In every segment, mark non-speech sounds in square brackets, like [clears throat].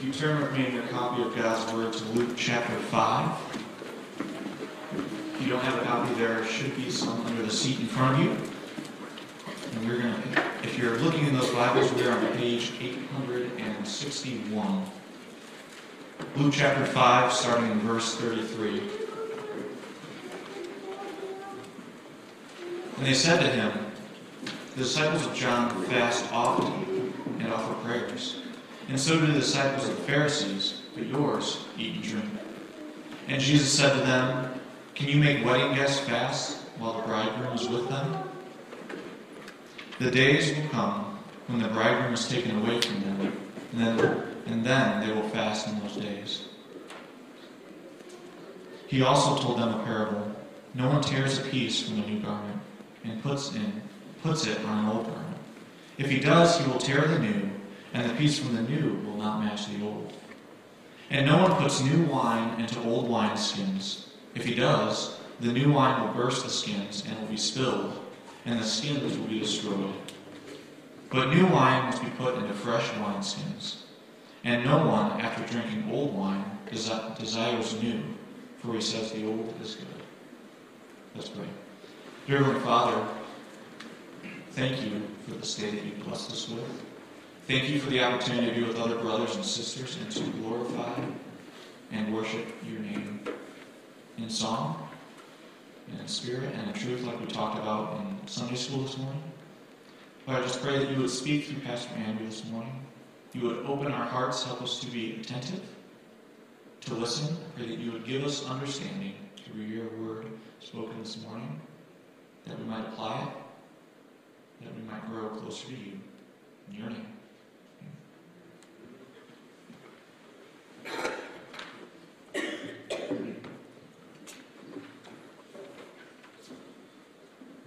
If you turn with me in your copy of God's Word to Luke chapter 5. If you don't have a copy, there should be some under the seat in front of you. And we're going to, if you're looking in those Bibles, we are on page 861. Luke chapter 5, starting in verse 33. And they said to him, The disciples of John fast often and so do the disciples of the Pharisees, but yours eat and drink. And Jesus said to them, Can you make wedding guests fast while the bridegroom is with them? The days will come when the bridegroom is taken away from them, and then, and then they will fast in those days. He also told them a parable. No one tears a piece from a new garment and puts in puts it on an old garment. If he does, he will tear the new, and the piece from the new will not match the old. And no one puts new wine into old wineskins. If he does, the new wine will burst the skins and will be spilled, and the skins will be destroyed. But new wine must be put into fresh wineskins. And no one, after drinking old wine, desires new, for he says the old is good. Let's pray. Dear Heavenly Father, thank you for this day that you blessed us with. Thank you for the opportunity to be with other brothers and sisters and to glorify and worship your name in song and in spirit and in truth, like we talked about in Sunday school this morning. But I just pray that you would speak through Pastor Andrew this morning. You would open our hearts, help us to be attentive, to listen. Pray that you would give us understanding through your word spoken this morning that we might apply it, that we might grow closer to you. In your name.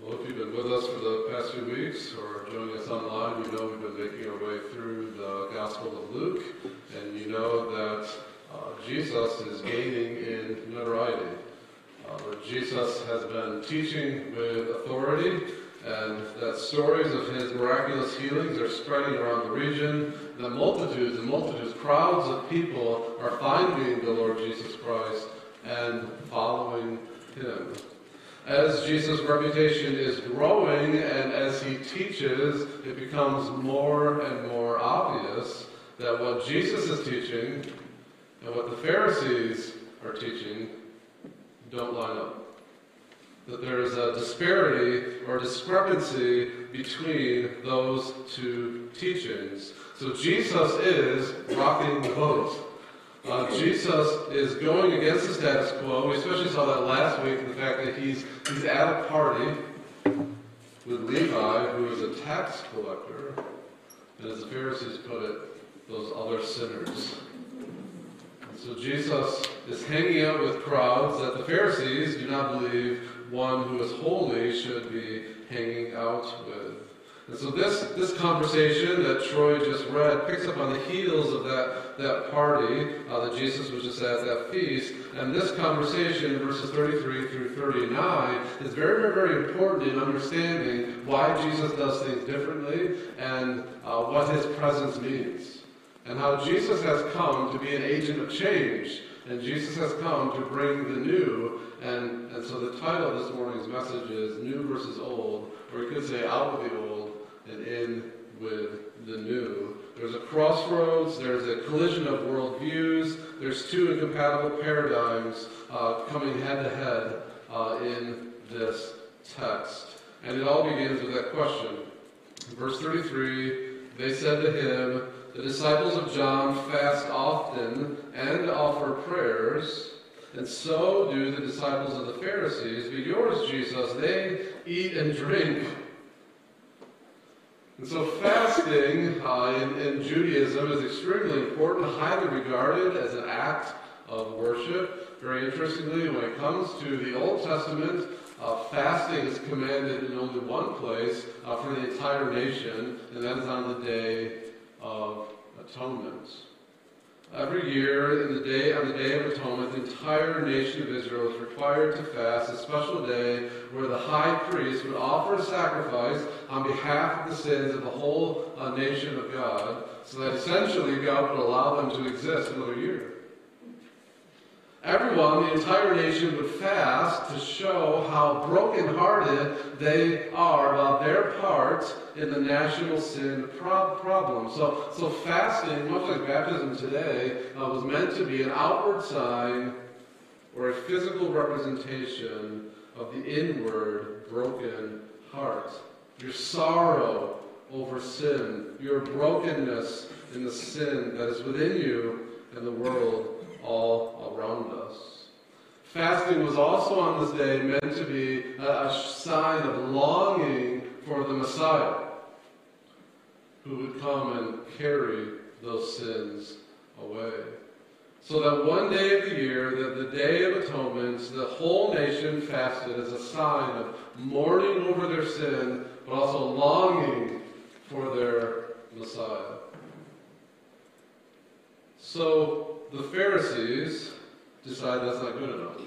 Well, if you've been with us for the past few weeks or joining us online, you know we've been making our way through the Gospel of Luke, and you know that uh, Jesus is gaining in notoriety. Uh, Jesus has been teaching with authority, and that stories of his miraculous healings are spreading around the region. that multitudes and multitudes, crowds of people are finding the Lord Jesus Christ and following him. As Jesus' reputation is growing and as he teaches, it becomes more and more obvious that what Jesus is teaching and what the Pharisees are teaching don't line up. That there is a disparity or discrepancy between those two teachings. So Jesus is rocking the boat. Uh, Jesus is going against the status quo. We especially saw that last week, in the fact that he's, he's at a party with Levi, who is a tax collector, and as the Pharisees put it, those other sinners. So Jesus is hanging out with crowds that the Pharisees do not believe one who is holy should be hanging out with. And so this, this conversation that Troy just read picks up on the heels of that, that party uh, that Jesus was just at, that feast. And this conversation, verses 33 through 39, is very, very, very important in understanding why Jesus does things differently and uh, what his presence means and how Jesus has come to be an agent of change. And Jesus has come to bring the new. And, and so the title of this morning's message is New versus Old, or you could say out with the old and in with the new. There's a crossroads, there's a collision of worldviews, there's two incompatible paradigms uh, coming head to head uh, in this text. And it all begins with that question. Verse 33 they said to him, the disciples of John fast often and offer prayers, and so do the disciples of the Pharisees. But yours, Jesus, they eat and drink. And so fasting uh, in, in Judaism is extremely important, highly regarded as an act of worship. Very interestingly, when it comes to the Old Testament, uh, fasting is commanded in only one place uh, for the entire nation, and that is on the day of atonement. Every year, in the day on the Day of Atonement, the entire nation of Israel is required to fast a special day where the high priest would offer a sacrifice on behalf of the sins of the whole uh, nation of God, so that essentially God would allow them to exist another year. Everyone, the entire nation, would fast to show how brokenhearted they are about their part in the national sin pro- problem. So, so fasting, much like baptism today, uh, was meant to be an outward sign or a physical representation of the inward broken heart. Your sorrow over sin, your brokenness in the sin that is within you and the world all around us. Fasting was also on this day meant to be a, a sign of longing for the Messiah who would come and carry those sins away. So that one day of the year, that the Day of Atonement, the whole nation fasted as a sign of mourning over their sin, but also longing for their Messiah. So the Pharisees decide that's not good enough.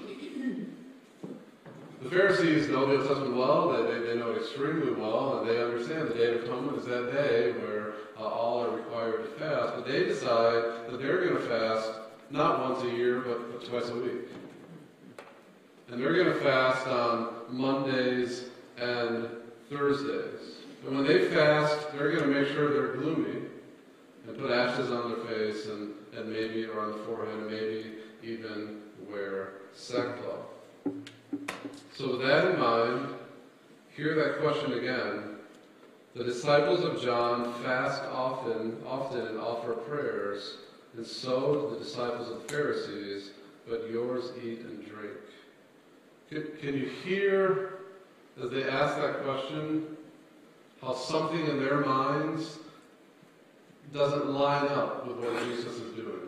The Pharisees know the Old Testament well, they, they, they know it extremely well, and they understand the Day of Atonement is that day where uh, all are required to fast. But they decide that they're going to fast not once a year, but, but twice a week. And they're going to fast on Mondays and Thursdays. And when they fast, they're going to make sure they're gloomy and put ashes on their face and, and maybe, or on the forehead, and maybe even wear sackcloth. So with that in mind, hear that question again. The disciples of John fast often, often and offer prayers, and so do the disciples of the Pharisees, but yours eat and drink. Can, can you hear as they ask that question how something in their minds doesn't line up with what Jesus is doing?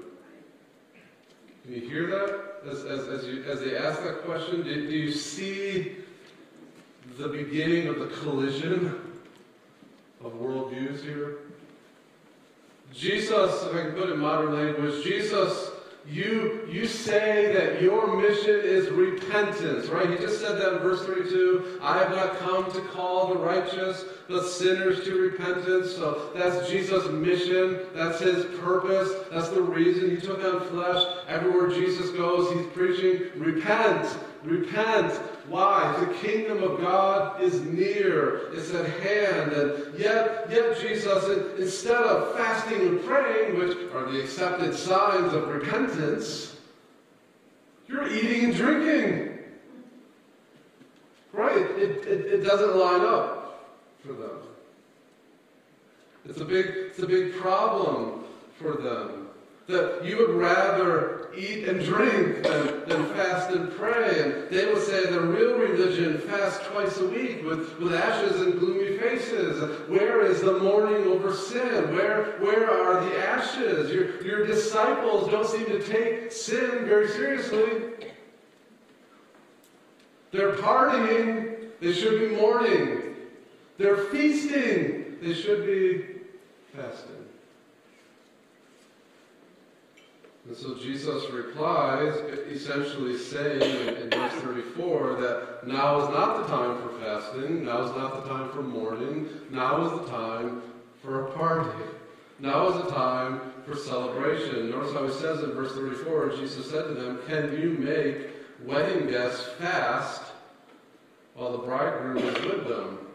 Can you hear that? As, as, as, you, as they ask that question, do, do you see the beginning of the collision of worldviews here? Jesus, if I can put it in modern language, Jesus, you, you say that your mission is repentance, right? He just said that in verse 32. I have not come to call the righteous, but sinners to repentance. So that's Jesus' mission. That's his purpose. That's the reason he took on flesh. Everywhere Jesus goes, he's preaching, repent, repent. Why? The kingdom of God is near. It's at hand. And yet, yet Jesus, instead of fasting and praying, which are the accepted signs of repentance, you're eating and drinking. Right? It, it, it doesn't line up for them. It's a big, it's a big problem for them. That you would rather eat and drink than, than fast and pray. And they would say the real religion fasts twice a week with, with ashes and gloomy faces. Where is the mourning over sin? Where, where are the ashes? Your, your disciples don't seem to take sin very seriously. They're partying, they should be mourning. They're feasting, they should be fasting. And so Jesus replies, essentially saying in, verse 34 that now is not the time for fasting, now is not the time for mourning, now is the time for a party. Now is the time for celebration. Notice how he says in verse 34 Jesus said to them, Can you make wedding guests fast while the bridegroom is with them?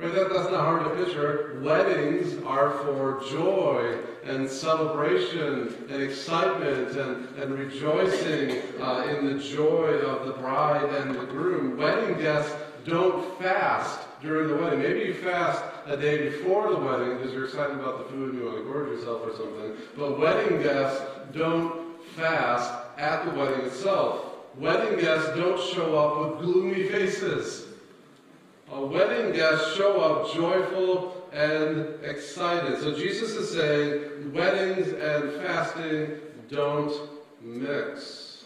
Right, that, that's not hard to picture. Weddings are for joy and celebration and excitement and, and rejoicing uh, in the joy of the bride and the groom. Wedding guests don't fast during the wedding. Maybe you fast a day before the wedding because you're excited about the food and you want to gorge yourself or something. But wedding guests don't fast at the wedding itself. Wedding guests don't show up with gloomy faces. A wedding guests show up joyful and excited. So Jesus is saying weddings and fasting don't mix.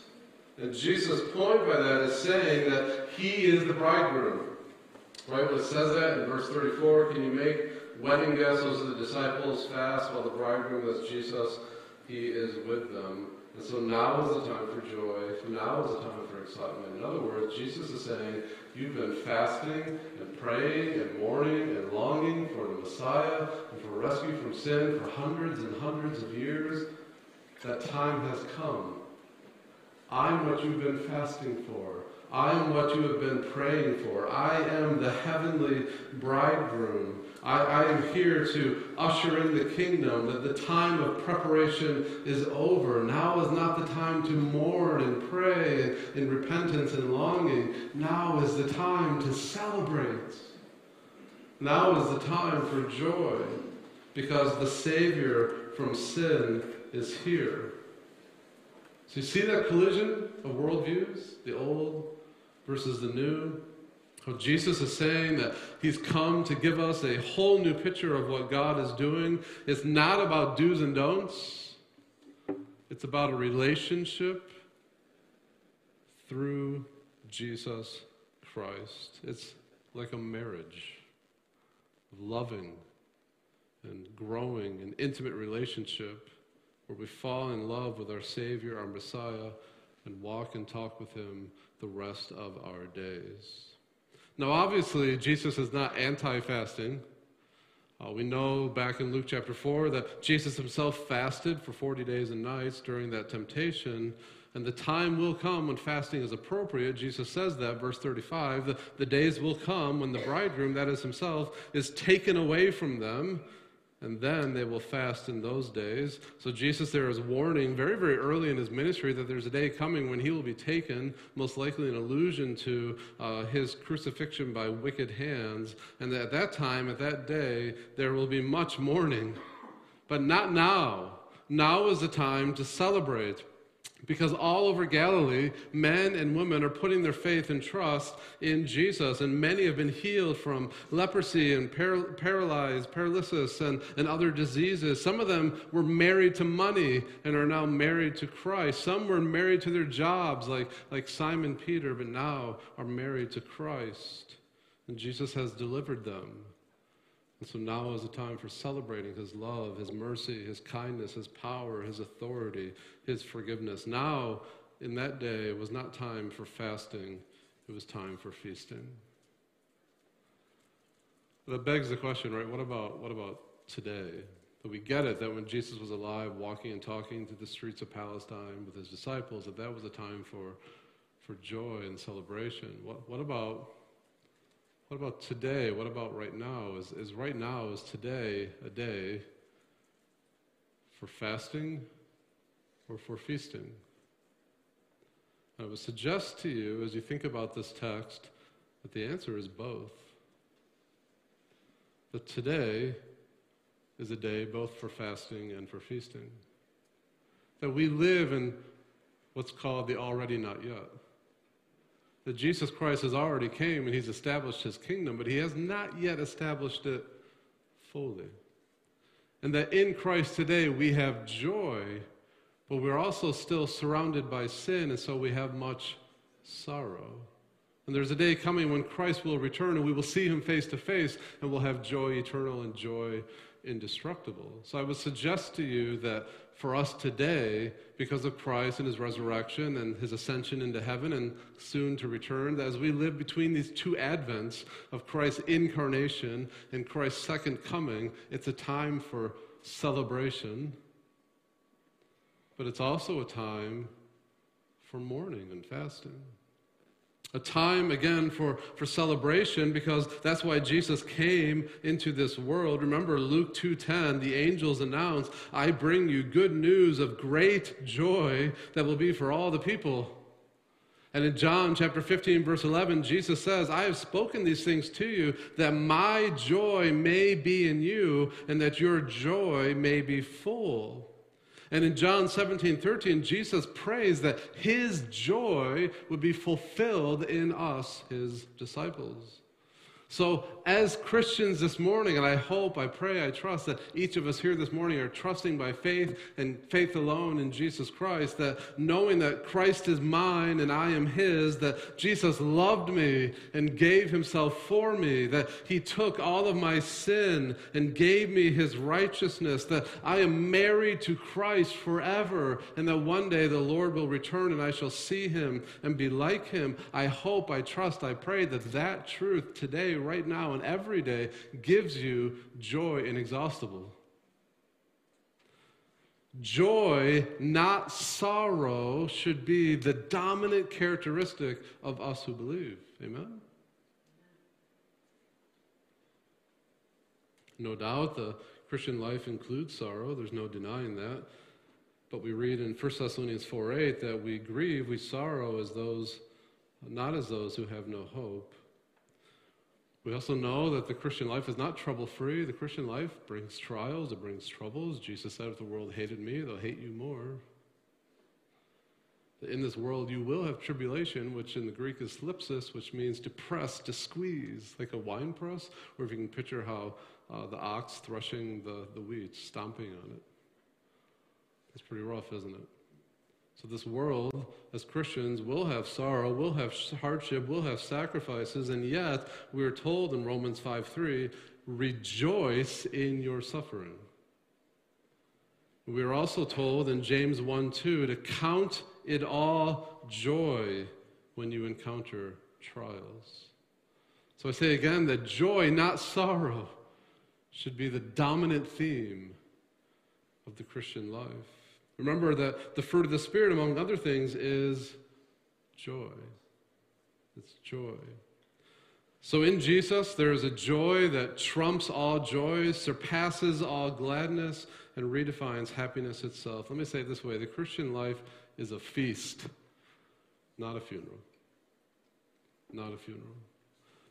And Jesus' point by that is saying that he is the bridegroom. Right? When it says that in verse 34, can you make wedding guests, those are the disciples, fast while the bridegroom, that's Jesus, He is with them. And so now is the time for joy. Now is the time for excitement. In other words, Jesus is saying, You've been fasting and praying and mourning and longing for the Messiah and for rescue from sin for hundreds and hundreds of years. That time has come. I'm what you've been fasting for. I am what you have been praying for. I am the heavenly bridegroom. I, I, am here to usher in the kingdom, that the time of preparation is over. Now is not the time to mourn and pray in repentance and longing. Now is the time to celebrate. Now is the time for joy, because the Savior from sin is here. So you see that collision of worldviews? The old versus the new. How Jesus is saying that He's come to give us a whole new picture of what God is doing. It's not about do's and don'ts, it's about a relationship through Jesus Christ. It's like a marriage, loving and growing an intimate relationship where we fall in love with our Savior, our Messiah, and walk and talk with Him the rest of our days. Now, obviously, Jesus is not anti fasting. Uh, we know back in Luke chapter 4 that Jesus himself fasted for 40 days and nights during that temptation. And the time will come when fasting is appropriate. Jesus says that, verse 35. The, the days will come when the bridegroom, that is himself, is taken away from them and then they will fast in those days. So Jesus there is warning very, very early in his ministry that there's a day coming when he will be taken, most likely an allusion to uh, his crucifixion by wicked hands, and that at that time, at that day, there will be much mourning. But not now. Now is the time to celebrate because all over Galilee, men and women are putting their faith and trust in Jesus. And many have been healed from leprosy and par- paralyzed, paralysis, and, and other diseases. Some of them were married to money and are now married to Christ. Some were married to their jobs, like, like Simon Peter, but now are married to Christ. And Jesus has delivered them. And so now is the time for celebrating His love, His mercy, His kindness, His power, His authority, His forgiveness. Now, in that day, it was not time for fasting, it was time for feasting. That begs the question, right? What about, what about today? That we get it that when Jesus was alive, walking and talking through the streets of Palestine with his disciples, that that was a time for, for joy and celebration. What, what about what about today? What about right now? Is, is right now, is today a day for fasting or for feasting? I would suggest to you, as you think about this text, that the answer is both. That today is a day both for fasting and for feasting. That we live in what's called the already not yet that Jesus Christ has already came and he's established his kingdom, but he has not yet established it fully. And that in Christ today we have joy, but we're also still surrounded by sin, and so we have much sorrow. And there's a day coming when Christ will return and we will see him face to face and we'll have joy eternal and joy indestructible. So I would suggest to you that for us today, because of Christ and his resurrection and his ascension into heaven and soon to return, that as we live between these two advents of Christ's incarnation and Christ's second coming, it's a time for celebration, but it's also a time for mourning and fasting a time again for, for celebration because that's why jesus came into this world. Remember luke 2.10 the angels announced i bring you good news of great joy that will be for all the people. And in john chapter 15 verse 11 jesus says i have spoken these things to you that my joy may be in you and that your joy may be full and in John 17, 13, Jesus prays that his joy would be fulfilled in us, his disciples. So, as Christians this morning, and I hope, I pray, I trust that each of us here this morning are trusting by faith and faith alone in Jesus Christ, that knowing that Christ is mine and I am His, that Jesus loved me and gave Himself for me, that He took all of my sin and gave me His righteousness, that I am married to Christ forever, and that one day the Lord will return and I shall see Him and be like Him. I hope, I trust, I pray that that truth today, right now, and every day gives you joy inexhaustible. Joy, not sorrow, should be the dominant characteristic of us who believe. Amen? No doubt the Christian life includes sorrow, there's no denying that. But we read in 1 Thessalonians 4 8 that we grieve, we sorrow as those, not as those who have no hope. We also know that the Christian life is not trouble free. The Christian life brings trials, it brings troubles. Jesus said, If the world hated me, they'll hate you more. In this world, you will have tribulation, which in the Greek is thlipsis, which means to press, to squeeze, like a wine press, or if you can picture how uh, the ox threshing the, the wheat, stomping on it. It's pretty rough, isn't it? So, this world, as Christians, will have sorrow, will have hardship, will have sacrifices, and yet we are told in Romans 5 3, rejoice in your suffering. We are also told in James 1 2 to count it all joy when you encounter trials. So I say again that joy, not sorrow, should be the dominant theme of the Christian life. Remember that the fruit of the Spirit, among other things, is joy. It's joy. So in Jesus, there is a joy that trumps all joys, surpasses all gladness, and redefines happiness itself. Let me say it this way the Christian life is a feast, not a funeral. Not a funeral.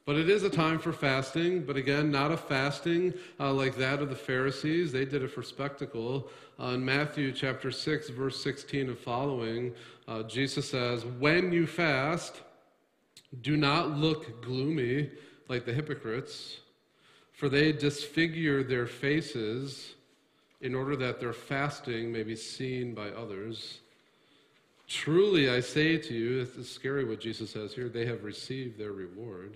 But it is a time for fasting, but again, not a fasting uh, like that of the Pharisees. They did it for spectacle. Uh, in Matthew chapter 6, verse 16 and following, uh, Jesus says, When you fast, do not look gloomy like the hypocrites, for they disfigure their faces in order that their fasting may be seen by others. Truly, I say to you, it's scary what Jesus says here, they have received their reward.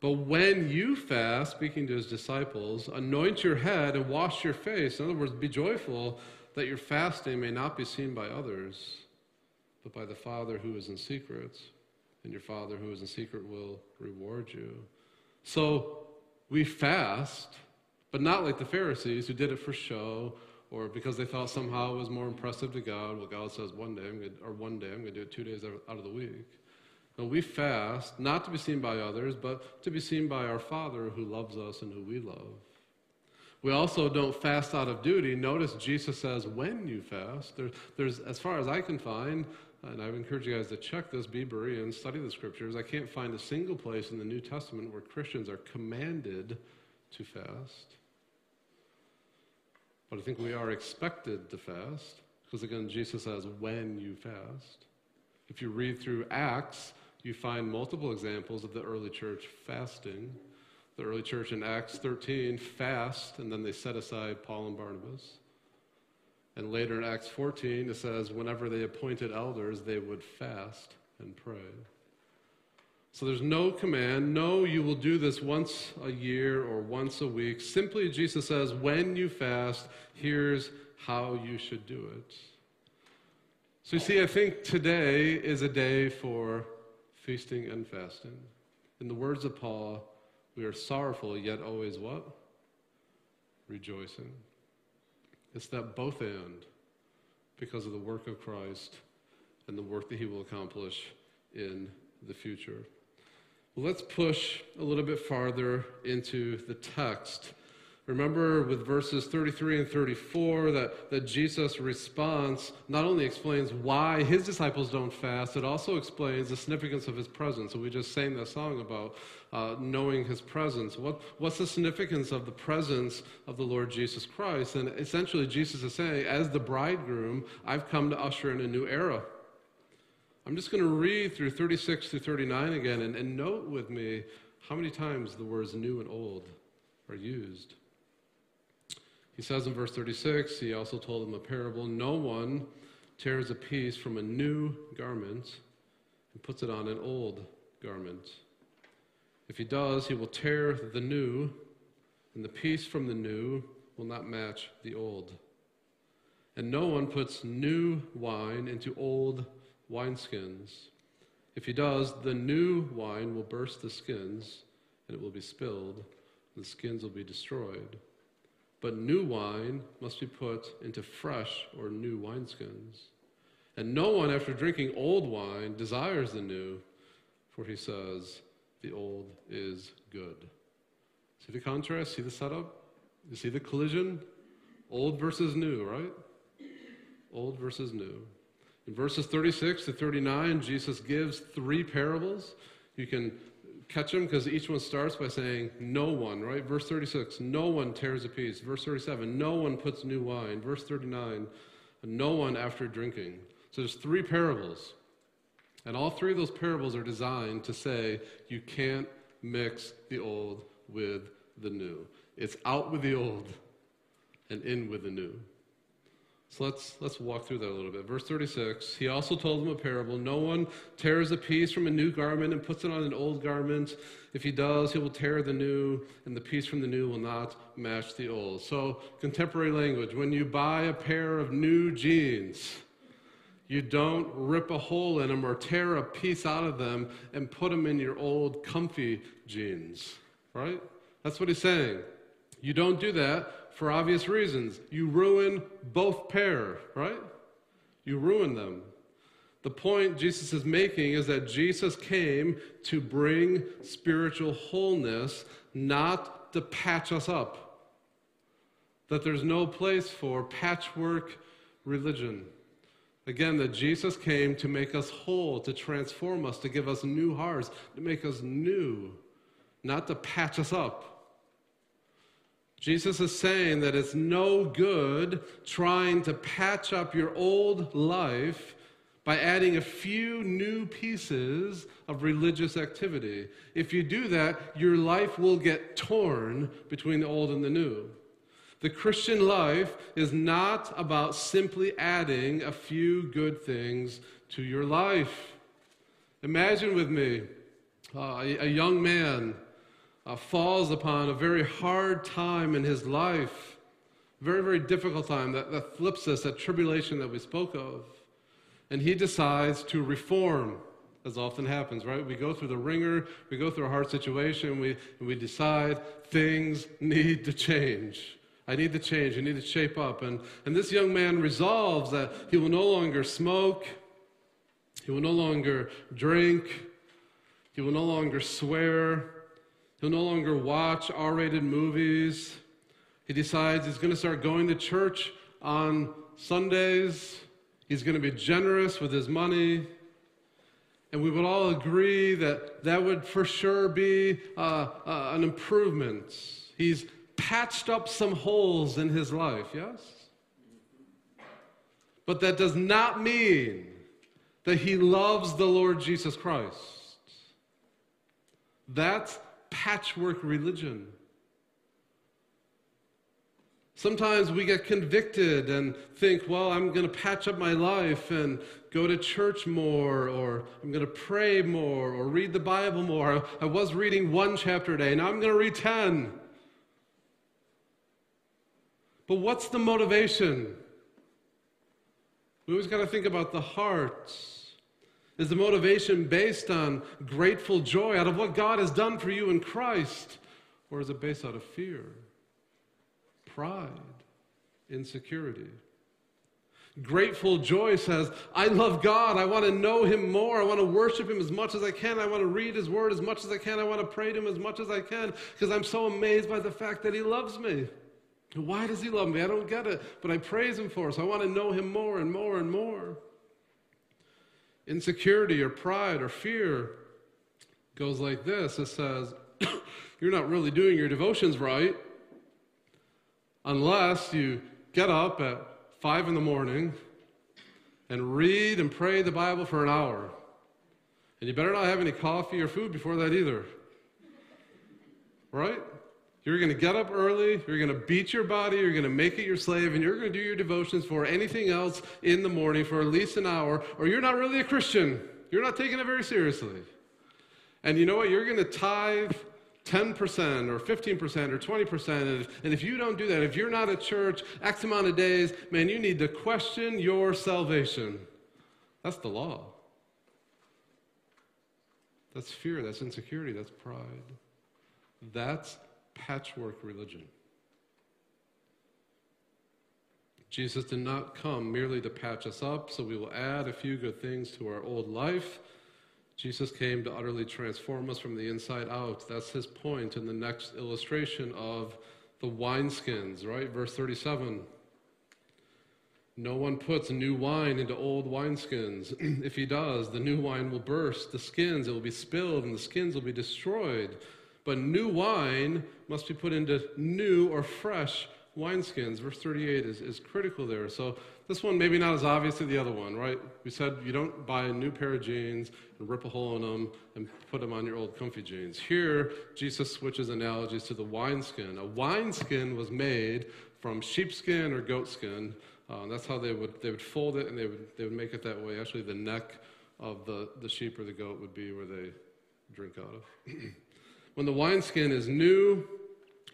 But when you fast, speaking to his disciples, anoint your head and wash your face. In other words, be joyful that your fasting may not be seen by others, but by the Father who is in secret. And your Father who is in secret will reward you. So we fast, but not like the Pharisees who did it for show or because they thought somehow it was more impressive to God. Well, God says one day, I'm going or one day, I'm going to do it two days out of the week. No, we fast not to be seen by others, but to be seen by our Father who loves us and who we love. We also don't fast out of duty. Notice Jesus says, when you fast. There, there's, as far as I can find, and I would encourage you guys to check this, be Berean, study the scriptures. I can't find a single place in the New Testament where Christians are commanded to fast. But I think we are expected to fast, because again, Jesus says, when you fast. If you read through Acts, you find multiple examples of the early church fasting. The early church in Acts 13 fast, and then they set aside Paul and Barnabas. And later in Acts 14, it says, whenever they appointed elders, they would fast and pray. So there's no command, no, you will do this once a year or once a week. Simply, Jesus says, when you fast, here's how you should do it. So you see, I think today is a day for feasting and fasting. In the words of Paul, we are sorrowful, yet always what? Rejoicing. It's that both and because of the work of Christ and the work that he will accomplish in the future. Let's push a little bit farther into the text Remember with verses 33 and 34 that, that Jesus' response not only explains why his disciples don't fast, it also explains the significance of his presence. So we just sang that song about uh, knowing his presence. What, what's the significance of the presence of the Lord Jesus Christ? And essentially, Jesus is saying, as the bridegroom, I've come to usher in a new era. I'm just going to read through 36 through 39 again and, and note with me how many times the words new and old are used? He says in verse 36, he also told them a parable No one tears a piece from a new garment and puts it on an old garment. If he does, he will tear the new, and the piece from the new will not match the old. And no one puts new wine into old wineskins. If he does, the new wine will burst the skins, and it will be spilled, and the skins will be destroyed. But new wine must be put into fresh or new wineskins. And no one, after drinking old wine, desires the new, for he says, the old is good. See the contrast? See the setup? You see the collision? Old versus new, right? Old versus new. In verses 36 to 39, Jesus gives three parables. You can catch them because each one starts by saying, No one, right? Verse 36, no one tears a piece. Verse 37, no one puts new wine. Verse 39, no one after drinking. So there's three parables. And all three of those parables are designed to say you can't mix the old with the new. It's out with the old and in with the new. So let's, let's walk through that a little bit. Verse 36 He also told them a parable No one tears a piece from a new garment and puts it on an old garment. If he does, he will tear the new, and the piece from the new will not match the old. So, contemporary language when you buy a pair of new jeans, you don't rip a hole in them or tear a piece out of them and put them in your old comfy jeans, right? That's what he's saying. You don't do that for obvious reasons. You ruin both pair, right? You ruin them. The point Jesus is making is that Jesus came to bring spiritual wholeness, not to patch us up. That there's no place for patchwork religion. Again, that Jesus came to make us whole, to transform us, to give us new hearts, to make us new, not to patch us up. Jesus is saying that it's no good trying to patch up your old life by adding a few new pieces of religious activity. If you do that, your life will get torn between the old and the new. The Christian life is not about simply adding a few good things to your life. Imagine with me uh, a, a, young man uh, falls upon a very hard time in his life, very, very difficult time, that, that thlipsis, that tribulation that we spoke of. And he decides to reform as often happens, right? We go through the ringer, we go through a hard situation, we, we decide things need to change. I need to change. I need to shape up. And, and this young man resolves that he will no longer smoke, he will no longer drink, he will no longer swear, he'll no longer watch R rated movies. He decides he's going to start going to church on Sundays. He's going to be generous with his money. And we would all agree that that would for sure be uh, uh, an improvement. He's patched up some holes in his life, yes? But that does not mean that he loves the Lord Jesus Christ. That's patchwork religion. Sometimes we get convicted and think, well, I'm going to patch up my life and go to church more, or I'm going to pray more, or read the Bible more. I was reading one chapter a day, now I'm going to read 10. But what's the motivation? We always got to think about the heart. Is the motivation based on grateful joy out of what God has done for you in Christ? Or is it based out of fear, pride, insecurity? Grateful joy says, I love God. I want to know Him more. I want to worship Him as much as I can. I want to read His Word as much as I can. I want to pray to Him as much as I can because I'm so amazed by the fact that He loves me. Why does he love me? I don't get it, but I praise him for it. So I want to know him more and more and more. Insecurity or pride or fear goes like this it says, [coughs] You're not really doing your devotions right unless you get up at five in the morning and read and pray the Bible for an hour. And you better not have any coffee or food before that either. right? You're going to get up early, you're going to beat your body, you're going to make it your slave, and you're going to do your devotions for anything else in the morning for at least an hour, or you're not really a Christian. You're not taking it very seriously. And you know what? You're going to tithe 10% or 15% or 20%. And if, you don't do that, if you're not at church X amount of days, man, you need to question your salvation. That's the law. That's fear, that's insecurity, that's pride. That's patchwork religion. Jesus did not come merely to patch us up so we will add a few good things to our old life. Jesus came to utterly transform us from the inside out. That's his point in the next illustration of the wineskins, right? Verse 37. No one puts new wine into old wineskins. [clears throat] if he does, the new wine will burst, the skins, it will be spilled, and the skins will be destroyed. But new wine must be put into new or fresh wineskins. Verse 38 is, is critical there. So this one maybe not as obvious as the other one, right? We said you don't buy a new pair of jeans and rip a hole in them and put them on your old comfy jeans. Here, Jesus switches analogies to the wineskin. A wineskin was made from sheepskin or goatskin. Uh, that's how they would, they would fold it and they would, they would make it that way. Actually, the neck of the, the sheep or the goat would be where they drink out of. [clears throat] when the wineskin is new,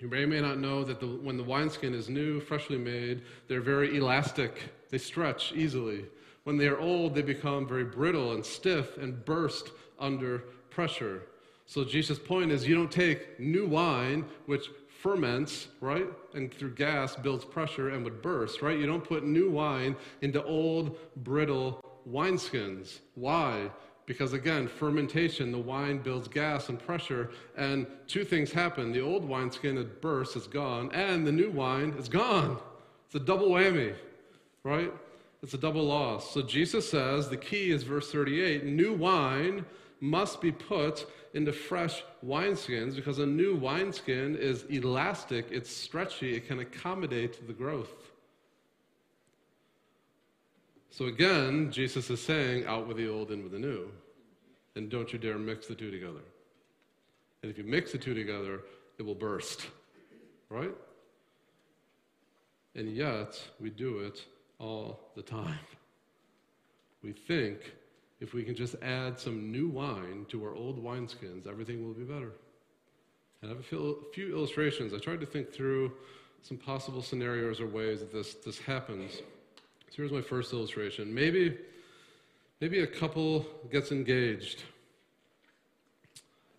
you may or may not know that the, when the wineskin is new, freshly made, they're very elastic. They stretch easily. When they are old, they become very brittle and stiff and burst under pressure. So Jesus' point is you don't take new wine, which ferments, right? And through gas builds pressure and would burst, right? You don't put new wine into old, brittle wineskins. Why? Because again, fermentation, the wine builds gas and pressure, and two things happen. The old wineskin it bursts, it's gone, and the new wine is gone. It's a double whammy, right? It's a double loss. So Jesus says the key is verse 38 new wine must be put into fresh wineskins because a new wineskin is elastic, it's stretchy, it can accommodate the growth. So again, Jesus is saying, out with the old, in with the new. And don't you dare mix the two together. And if you mix the two together, it will burst. Right? And yet, we do it all the time. We think if we can just add some new wine to our old wineskins, everything will be better. And I have a few illustrations. I tried to think through some possible scenarios or ways that this, this happens. So here's my first illustration. Maybe, maybe a couple gets engaged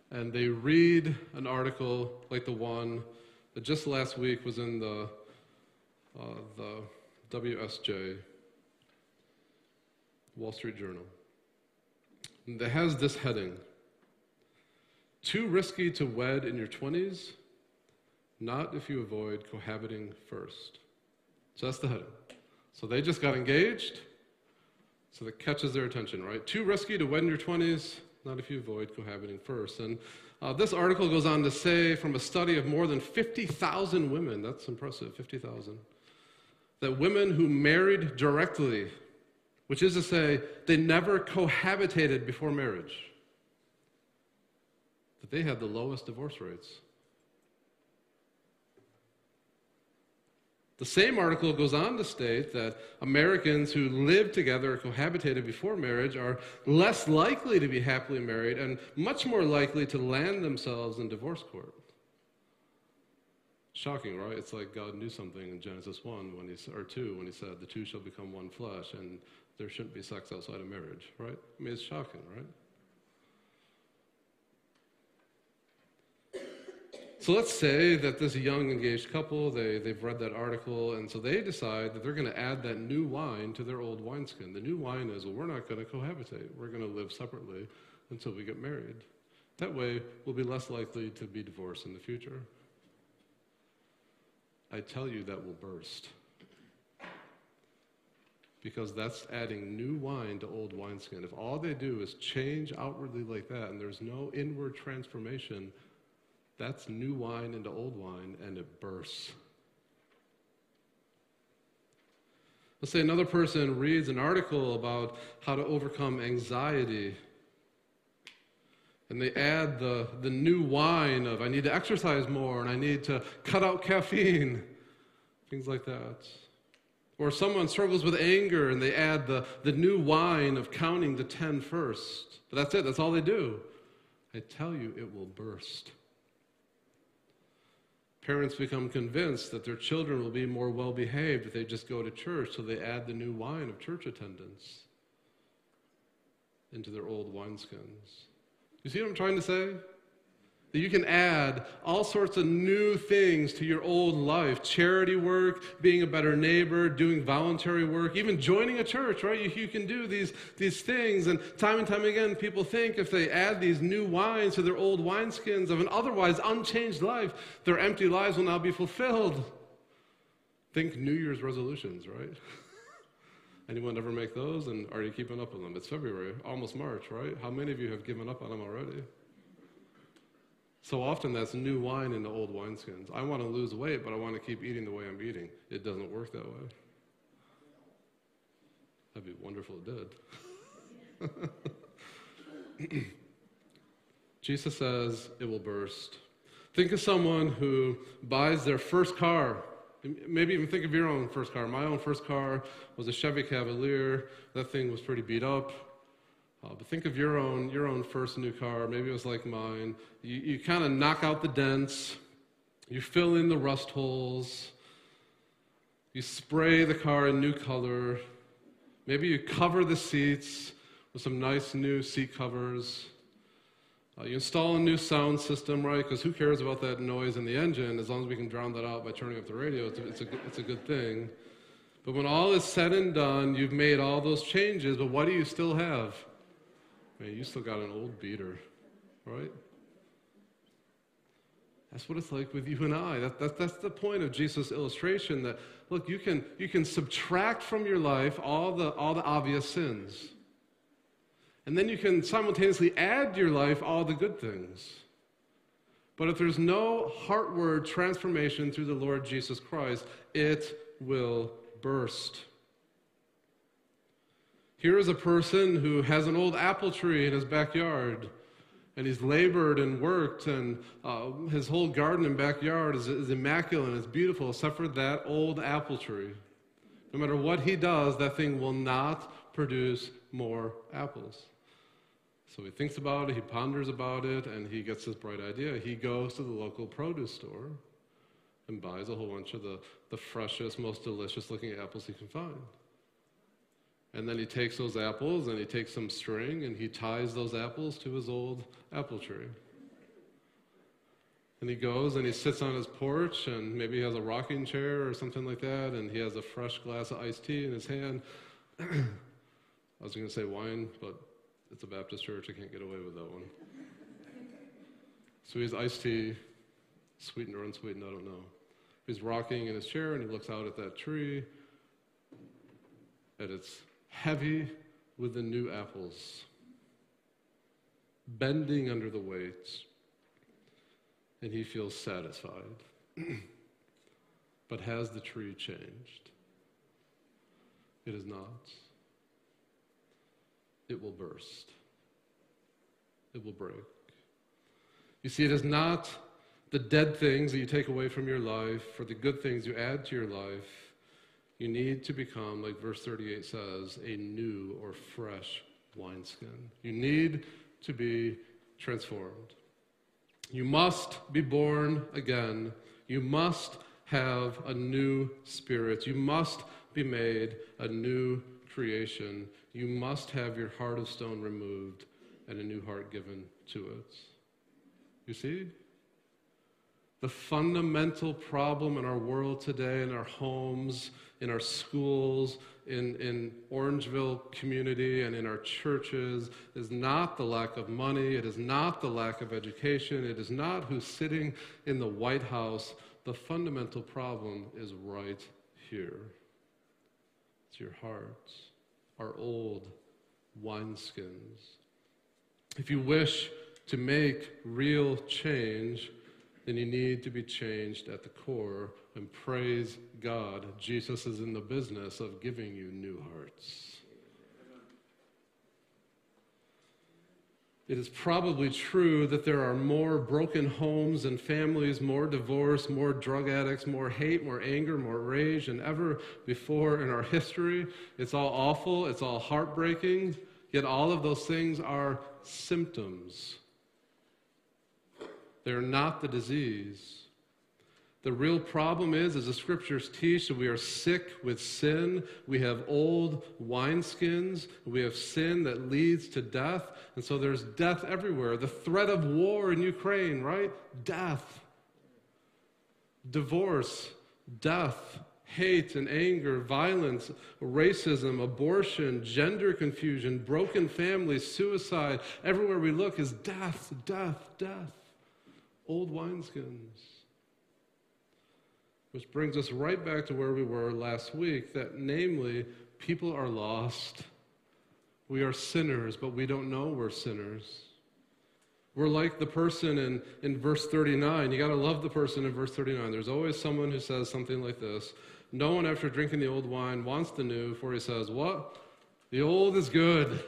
and they read an article like the one that just last week was in the, uh, the WSJ, Wall Street Journal. That has this heading Too risky to wed in your 20s? Not if you avoid cohabiting first. So that's the heading. So they just got engaged. So that catches their attention, right? Too risky to wed in your 20s, not if you avoid cohabiting first. And uh, this article goes on to say from a study of more than 50,000 women, that's impressive, 50,000, that women who married directly, which is to say, they never cohabitated before marriage, that they had the lowest divorce rates. The same article goes on to state that Americans who live together or cohabitated before marriage are less likely to be happily married and much more likely to land themselves in divorce court. Shocking, right? It's like God knew something in Genesis 1 when he, or 2 when he said, The two shall become one flesh and there shouldn't be sex outside of marriage, right? I mean, it's shocking, right? So let's say that this young engaged couple, they, they've read that article, and so they decide that they're going to add that new wine to their old wineskin. The new wine is, well, we're not going to cohabitate. We're going to live separately until we get married. That way, we'll be less likely to be divorced in the future. I tell you, that will burst. Because that's adding new wine to old wineskin. If all they do is change outwardly like that, and there's no inward transformation, that's new wine into old wine, and it bursts. Let's say another person reads an article about how to overcome anxiety. And they add the, the new wine of, I need to exercise more and I need to cut out caffeine, [laughs] things like that. Or someone struggles with anger and they add the, the new wine of counting to 10 first. But that's it, that's all they do. I tell you, it will burst. Parents become convinced that their children will be more well behaved if they just go to church, so they add the new wine of church attendance into their old wineskins. You see what I'm trying to say? That you can add all sorts of new things to your old life charity work, being a better neighbor, doing voluntary work, even joining a church, right? You, you, can do these, these things. And time and time again, people think if they add these new wines to their old wineskins of an otherwise unchanged life, their empty lives will now be fulfilled. Think New Year's resolutions, right? [laughs] Anyone ever make those? And are you keeping up with them? It's February, almost March, right? How many of you have given up on them already? So often that's new wine in the old wineskins. I want to lose weight, but I want to keep eating the way I'm eating. It doesn't work that way. That'd be wonderful it did. [laughs] Jesus says it will burst. Think of someone who buys their first car. Maybe even think of your own first car. My own first car was a Chevy Cavalier. That thing was pretty beat up. Uh, but think of your own, your own first new car. Maybe it was like mine. You, you kind of knock out the dents, you fill in the rust holes, you spray the car a new color. Maybe you cover the seats with some nice new seat covers. Uh, you install a new sound system, right? Because who cares about that noise in the engine as long as we can drown that out by turning up the radio? It's a, it's a, it's a good thing. But when all is said and done, you've made all those changes, but what do you still have? Man, you still got an old beater, right? That's what it's like with you and I. That, that, that's the point of Jesus' illustration that, look, you can, you can subtract from your life all the, all the obvious sins. And then you can simultaneously add to your life all the good things. But if there's no heartward transformation through the Lord Jesus Christ, it will burst. Here is a person who has an old apple tree in his backyard, and he's labored and worked, and uh, his whole garden and backyard is, is immaculate and it's beautiful, except for that old apple tree. No matter what he does, that thing will not produce more apples. So he thinks about it, he ponders about it, and he gets this bright idea. He goes to the local produce store and buys a whole bunch of the, the freshest, most delicious looking apples he can find. And then he takes those apples and he takes some string and he ties those apples to his old apple tree. And he goes and he sits on his porch and maybe he has a rocking chair or something like that and he has a fresh glass of iced tea in his hand. [clears throat] I was going to say wine, but it's a Baptist church. I can't get away with that one. So he has iced tea, sweetened or unsweetened, I don't know. He's rocking in his chair and he looks out at that tree at its heavy with the new apples, bending under the weight, and he feels satisfied. [clears throat] but has the tree changed? It is not. It will burst. It will break. You see, it is not the dead things that you take away from your life or the good things you add to your life you need to become, like verse 38 says, a new or fresh wineskin. You need to be transformed. You must be born again. You must have a new spirit. You must be made a new creation. You must have your heart of stone removed and a new heart given to it. You see? The fundamental problem in our world today, in our homes, in our schools, in, in Orangeville community, and in our churches is not the lack of money. It is not the lack of education. It is not who's sitting in the White House. The fundamental problem is right here. It's your hearts, our old wineskins. If you wish to make real change, then you need to be changed at the core. And praise God, Jesus is in the business of giving you new hearts. It is probably true that there are more broken homes and families, more divorce, more drug addicts, more hate, more anger, more rage than ever before in our history. It's all awful, it's all heartbreaking, yet all of those things are symptoms. They're not the disease. The real problem is, as the scriptures teach, that we are sick with sin. We have old wineskins. We have sin that leads to death. And so there's death everywhere. The threat of war in Ukraine, right? Death. Divorce, death, hate and anger, violence, racism, abortion, gender confusion, broken families, suicide. Everywhere we look is death, death, death. Old wineskins. Which brings us right back to where we were last week that namely, people are lost. We are sinners, but we don't know we're sinners. We're like the person in, in verse 39. You got to love the person in verse 39. There's always someone who says something like this No one, after drinking the old wine, wants the new, for he says, What? The old is good.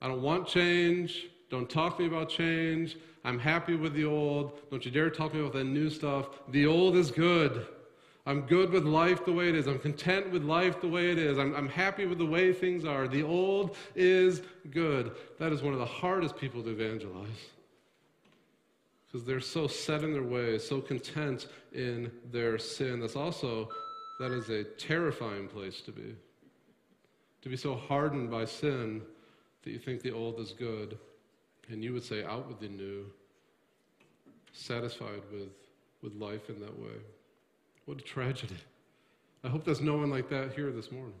I don't want change. Don't talk to me about change. I'm happy with the old. Don't you dare talk to me about that new stuff. The old is good. I'm good with life the way it is. I'm content with life the way it is. I'm, I'm happy with the way things are. The old is good. That is one of the hardest people to evangelize because they're so set in their ways, so content in their sin. That's also, that is a terrifying place to be. To be so hardened by sin that you think the old is good. And you would say, out with the new, satisfied with, with life in that way. What a tragedy. I hope there's no one like that here this morning.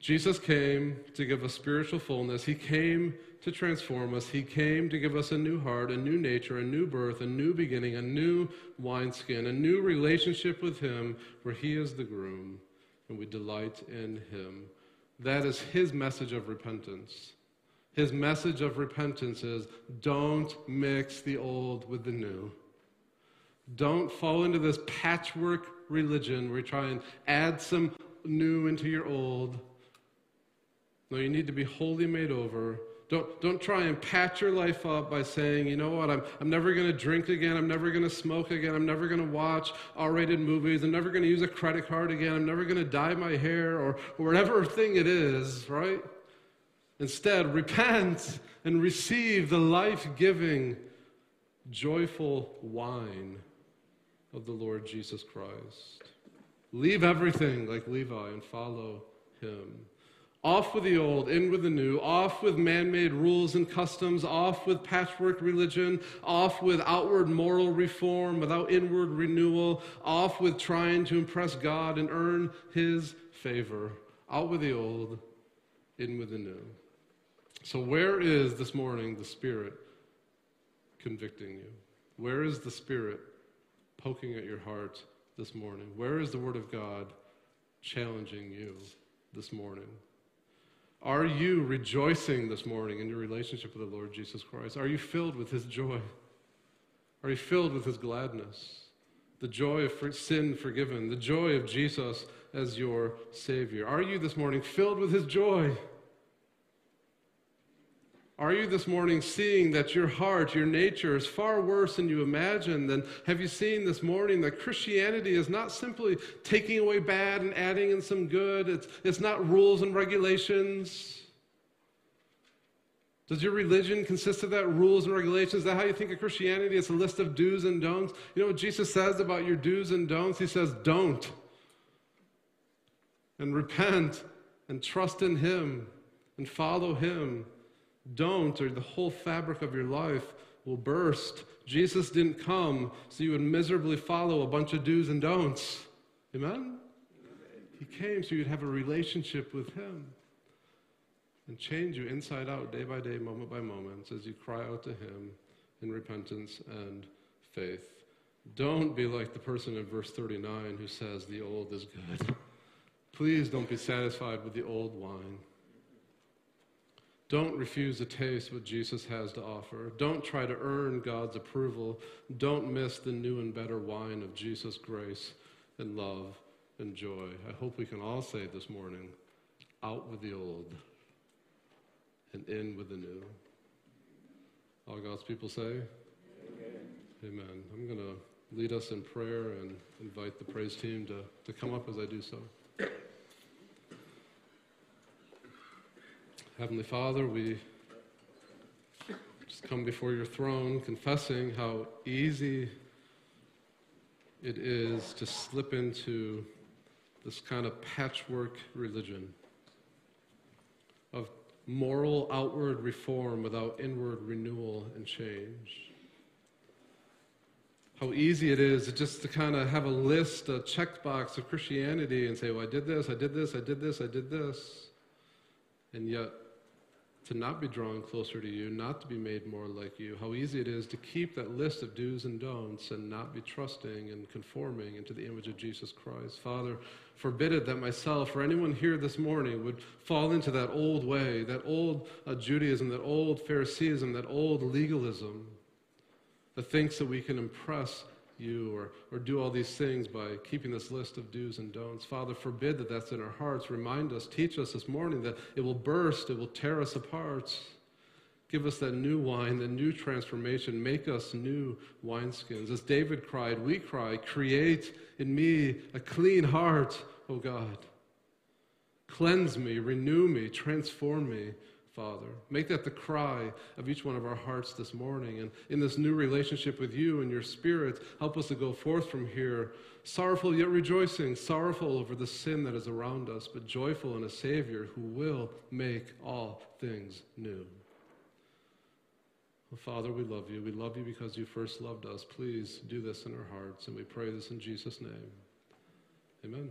Jesus came to give us spiritual fullness. He came to transform us. He came to give us a new heart, a new nature, a new birth, a new beginning, a new wineskin, a new relationship with Him where He is the groom and we delight in Him. That is His message of repentance. His message of repentance is don't mix the old with the new. Don't fall into this patchwork religion where you try and add some new into your old. No, you need to be wholly made over. Don't, don't try and patch your life up by saying, you know what, I'm, I'm never going to drink again. I'm never going to smoke again. I'm never going to watch R rated movies. I'm never going to use a credit card again. I'm never going to dye my hair or, or whatever thing it is, right? Instead, repent and receive the life giving, joyful wine of the Lord Jesus Christ. Leave everything like Levi and follow him. Off with the old, in with the new, off with man made rules and customs, off with patchwork religion, off with outward moral reform without inward renewal, off with trying to impress God and earn his favor. Out with the old, in with the new. So, where is this morning the Spirit convicting you? Where is the Spirit poking at your heart this morning? Where is the Word of God challenging you this morning? Are you rejoicing this morning in your relationship with the Lord Jesus Christ? Are you filled with His joy? Are you filled with His gladness? The joy of sin forgiven, the joy of Jesus as your Savior. Are you this morning filled with His joy? Are you this morning seeing that your heart, your nature is far worse than you imagine? And have you seen this morning that Christianity is not simply taking away bad and adding in some good? It's, it's not rules and regulations. Does your religion consist of that rules and regulations? Is that how you think of Christianity? It's a list of do's and don'ts. You know what Jesus says about your do's and don'ts? He says, don't. And repent and trust in Him and follow Him don't, or the whole fabric of your life will burst. Jesus didn't come so you would miserably follow a bunch of do's and don'ts. Amen? He came so you'd have a relationship with Him and change you inside out, day by day, moment by moment, as you cry out to Him in repentance and faith. Don't be like the person in verse 39 who says, The old is good. [laughs] Please don't be satisfied with the old wine. Don't refuse to taste what Jesus has to offer. Don't try to earn God's approval. Don't miss the new and better wine of Jesus' grace and love and joy. I hope we can all say this morning out with the old, and in with the new. All God's people say, Amen. Amen. I'm going to lead us in prayer and invite the praise team to, to come up as I do so. Heavenly Father, we just come before your throne confessing how easy it is to slip into this kind of patchwork religion of moral outward reform without inward renewal and change. How easy it is just to kind of have a list, a checkbox of Christianity and say, well, I did this, I did this, I did this, I did this. And yet, to not be drawn closer to you, not to be made more like you. How easy it is to keep that list of do's and don'ts and not be trusting and conforming into the image of Jesus Christ. Father, forbid it that myself or anyone here this morning would fall into that old way, that old uh, Judaism, that old Phariseeism, that old legalism that thinks that we can impress you or, or do all these things by keeping this list of do's and don'ts. Father, forbid that that's in our hearts. Remind us, teach us this morning that it will burst, it will tear us apart. Give us that new wine, that new transformation. Make us new wineskins. As David cried, we cry, create in me a clean heart, O God. Cleanse me, renew me, transform me Father. Make that the cry of each one of our hearts this morning. And in this new relationship with you and your Spirit, help us to go forth from here sorrowful yet rejoicing, sorrowful over the sin that is around us, but joyful in a Savior who will make all things new. Father, we love you. We love you because you first loved us. Please do this in our hearts, and we pray this in Jesus' name. Amen.